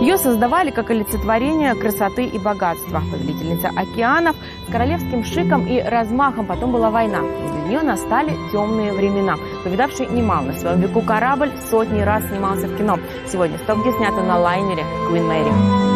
Ее создавали как олицетворение красоты и богатства. Повелительница океанов с королевским шиком и размахом. Потом была война. Для нее настали темные времена. Повидавший немало на своем веку корабль сотни раз снимался в кино. Сегодня стопки сняты на лайнере Queen Mary.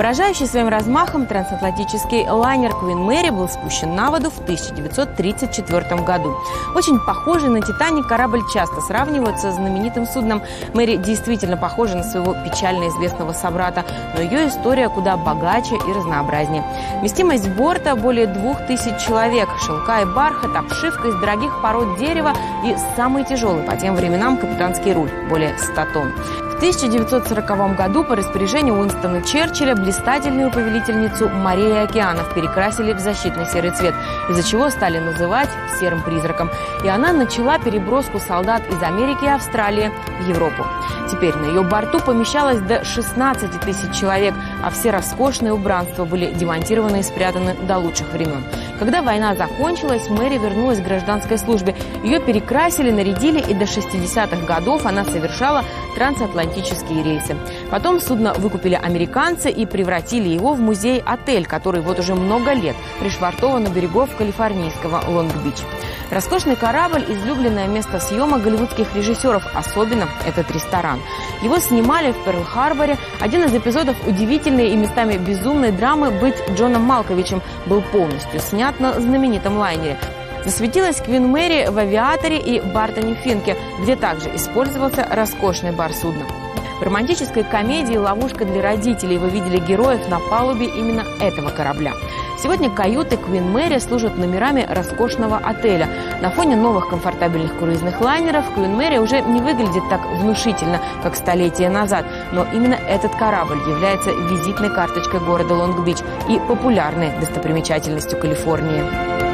Поражающий своим размахом трансатлантический лайнер Queen Mary был спущен на воду в 1934 году. Очень похожий на «Титаник» корабль часто сравнивают со знаменитым судном. Мэри действительно похожа на своего печально известного собрата, но ее история куда богаче и разнообразнее. Вместимость борта более двух тысяч человек, шелка и бархат, обшивка из дорогих пород дерева и самый тяжелый по тем временам капитанский руль – более 100 тонн. 1940 году по распоряжению Уинстона Черчилля блистательную повелительницу Марии океанов перекрасили в защитный серый цвет, из-за чего стали называть серым призраком. И она начала переброску солдат из Америки и Австралии в Европу. Теперь на ее борту помещалось до 16 тысяч человек, а все роскошные убранства были демонтированы и спрятаны до лучших времен. Когда война закончилась, Мэри вернулась к гражданской службе. Ее перекрасили, нарядили, и до 60-х годов она совершала трансатлантические рейсы. Потом судно выкупили американцы и превратили его в музей-отель, который вот уже много лет пришвартован у берегов калифорнийского Лонг-Бич. Роскошный корабль – излюбленное место съемок голливудских режиссеров, особенно этот ресторан. Его снимали в Перл-Харборе. Один из эпизодов удивительной и местами безумной драмы «Быть Джоном Малковичем» был полностью снят на знаменитом лайнере. Засветилась Квин Мэри в «Авиаторе» и «Бартоне Финке», где также использовался роскошный бар судна. В романтической комедии «Ловушка для родителей» вы видели героев на палубе именно этого корабля. Сегодня каюты Queen Mary служат номерами роскошного отеля. На фоне новых комфортабельных круизных лайнеров Queen Mary уже не выглядит так внушительно, как столетия назад. Но именно этот корабль является визитной карточкой города Лонг-Бич и популярной достопримечательностью Калифорнии.